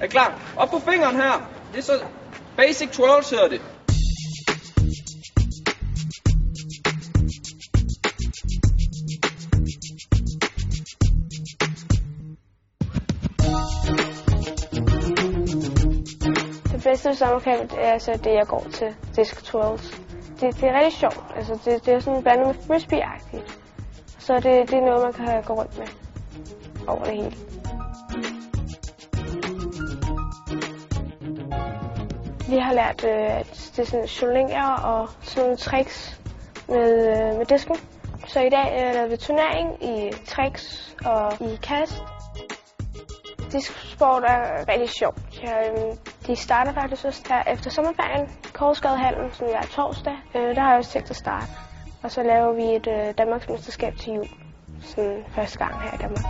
Er klar? Op på fingeren her. Det er så basic twirls hedder det. Det bedste ved sommercamp er altså det, jeg går til. Disc 12. Det, det er rigtig sjovt. Altså, det, det er sådan blandet med frisbee-agtigt. Så det, det er noget, man kan gå rundt med over det hele. Vi har lært, øh, at det er sådan jongleringer og sådan nogle tricks med, øh, med disken. Så i dag øh, lavede vi turnering i tricks og i kast. Disksport er rigtig sjovt. Ja, øhm, de starter faktisk også her efter sommerferien. Korsgadehallen, som er torsdag. Øh, der har jeg også tænkt at starte. Og så laver vi et øh, Danmarks mesterskab til jul. Sådan første gang her i Danmark.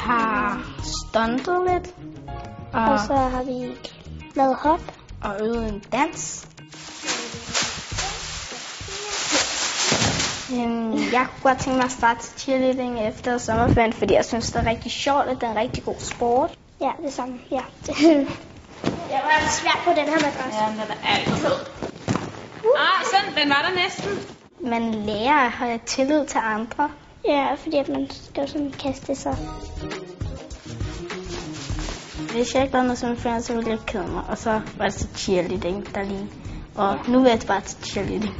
Har stuntet lidt og, Og så har vi lavet hop. og øvet en dans. Øhm, Jeg kunne godt tænke mig at starte til cheerleading efter sommerferien, fordi jeg synes, det er rigtig sjovt, og det er en rigtig god sport. Ja, det samme. Ja. jeg var svært på den her madras. Ja, den er altid. Ah, sådan, den var der næsten. Man lærer at have tillid til andre. Ja, fordi at man skal sådan kaste sig. Hvis jeg ikke lavede noget sommerferien, så ville jeg kede mig. Og så var det så cheerleading, der lige. Og nu er det bare til cheerleading.